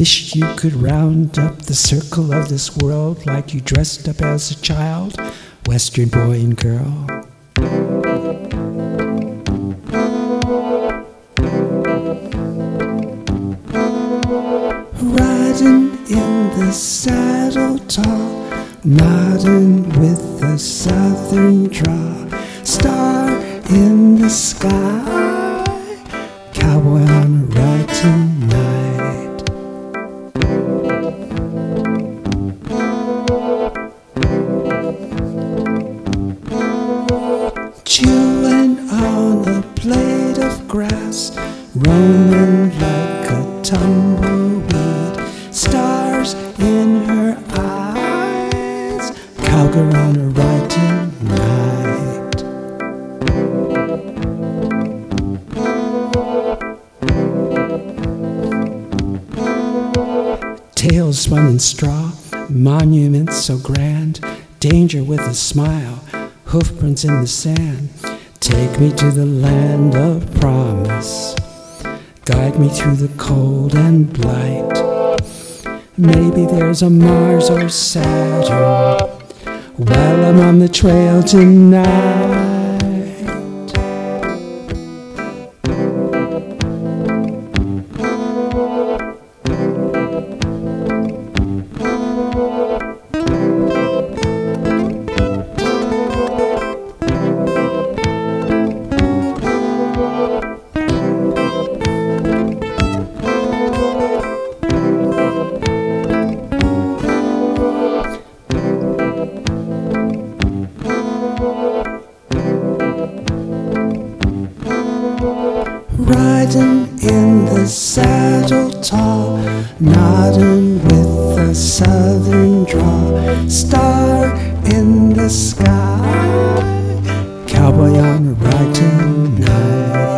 Wish you could round up the circle of this world like you dressed up as a child, Western boy and girl. Riding in the saddle tall, nodding with a southern draw, star in the sky, cowboy on a tumbleweed, stars in her eyes, cowgirl on a ride tonight. Tails spun in straw, monuments so grand, danger with a smile, hoofprints in the sand. Take me to the land of promise, guide me through the cold and blight. Maybe there's a Mars or Saturn while I'm on the trail tonight. Riding in the saddle tall, nodding with a southern draw, star in the sky, cowboy on a ride tonight.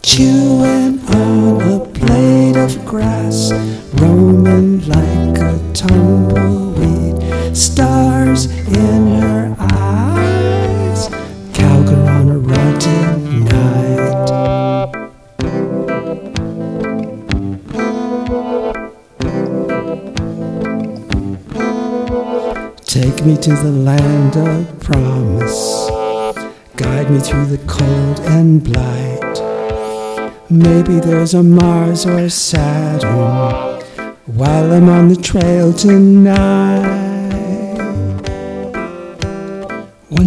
Chewing stars in her eyes, cowgirl on a ride tonight. Take me to the land of promise. Guide me through the cold and blight. Maybe there's a Mars or Saturn while I'm on the trail tonight.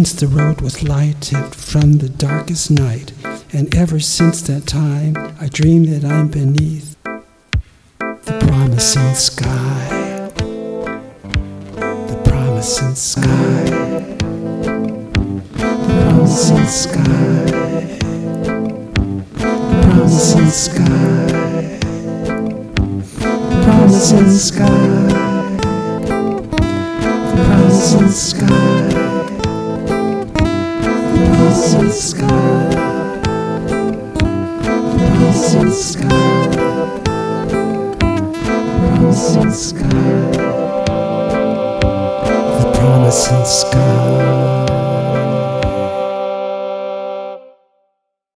Once the road was lighted from the darkest night, and ever since that time I dream that I'm beneath the promising sky. The promising sky. The promising sky. The promising sky. The promising sky. The promising sky. Sky. The promising sky. Promising sky. The promising sky.